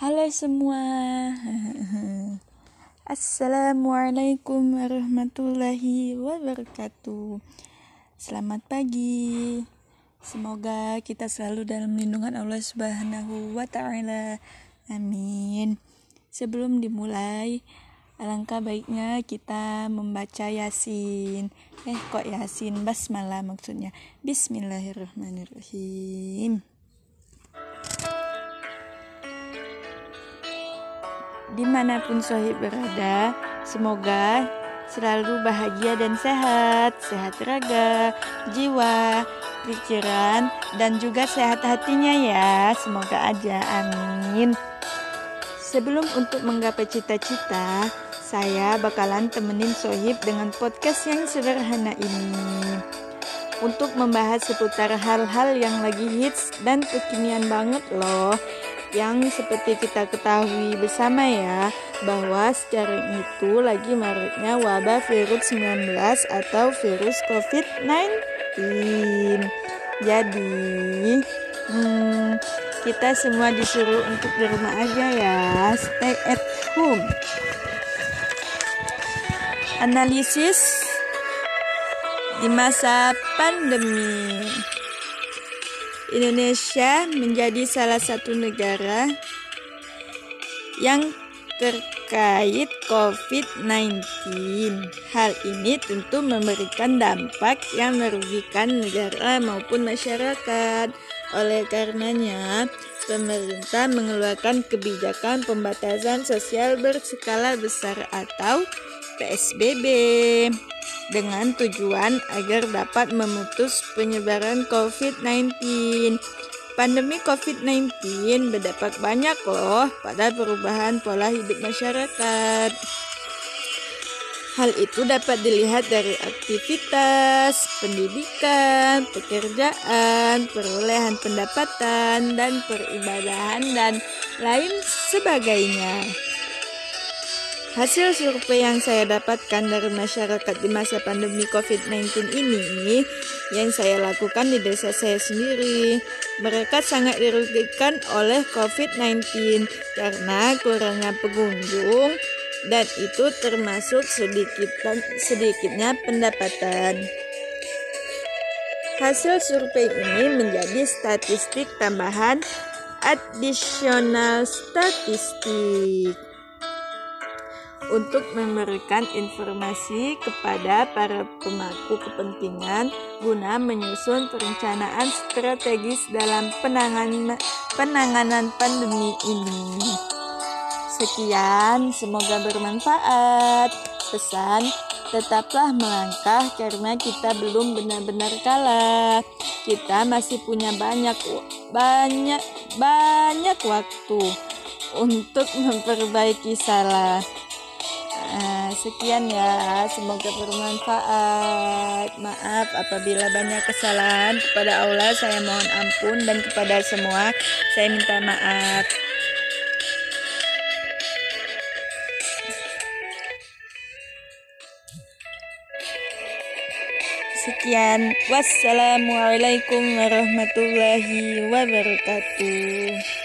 Halo semua. Assalamualaikum warahmatullahi wabarakatuh. Selamat pagi. Semoga kita selalu dalam lindungan Allah Subhanahu wa taala. Amin. Sebelum dimulai, alangkah baiknya kita membaca Yasin. Eh, kok Yasin? Basmalah maksudnya. Bismillahirrahmanirrahim. Di mana pun sohib berada, semoga selalu bahagia dan sehat, sehat raga, jiwa, pikiran, dan juga sehat hatinya ya. Semoga aja, amin. Sebelum untuk menggapai cita-cita, saya bakalan temenin Sohib dengan podcast yang sederhana ini untuk membahas seputar hal-hal yang lagi hits dan kekinian banget loh yang seperti kita ketahui bersama ya bahwa secara itu lagi maraknya wabah virus 19 atau virus COVID-19. Jadi, hmm, kita semua disuruh untuk di rumah aja ya, stay at home. Analisis di masa pandemi. Indonesia menjadi salah satu negara yang terkait COVID-19. Hal ini tentu memberikan dampak yang merugikan negara maupun masyarakat. Oleh karenanya, pemerintah mengeluarkan kebijakan pembatasan sosial berskala besar atau PSBB dengan tujuan agar dapat memutus penyebaran COVID-19. Pandemi COVID-19 berdampak banyak loh pada perubahan pola hidup masyarakat. Hal itu dapat dilihat dari aktivitas, pendidikan, pekerjaan, perolehan pendapatan, dan peribadahan, dan lain sebagainya. Hasil survei yang saya dapatkan dari masyarakat di masa pandemi COVID-19 ini yang saya lakukan di desa saya sendiri, mereka sangat dirugikan oleh COVID-19 karena kurangnya pengunjung dan itu termasuk sedikit sedikitnya pendapatan. Hasil survei ini menjadi statistik tambahan additional statistik untuk memberikan informasi kepada para pemangku kepentingan guna menyusun perencanaan strategis dalam penanganan, penanganan pandemi ini. Sekian, semoga bermanfaat. Pesan, tetaplah melangkah karena kita belum benar-benar kalah. Kita masih punya banyak banyak banyak waktu untuk memperbaiki salah. Sekian ya, semoga bermanfaat. Maaf apabila banyak kesalahan kepada Allah, saya mohon ampun dan kepada semua saya minta maaf. Sekian, wassalamualaikum warahmatullahi wabarakatuh.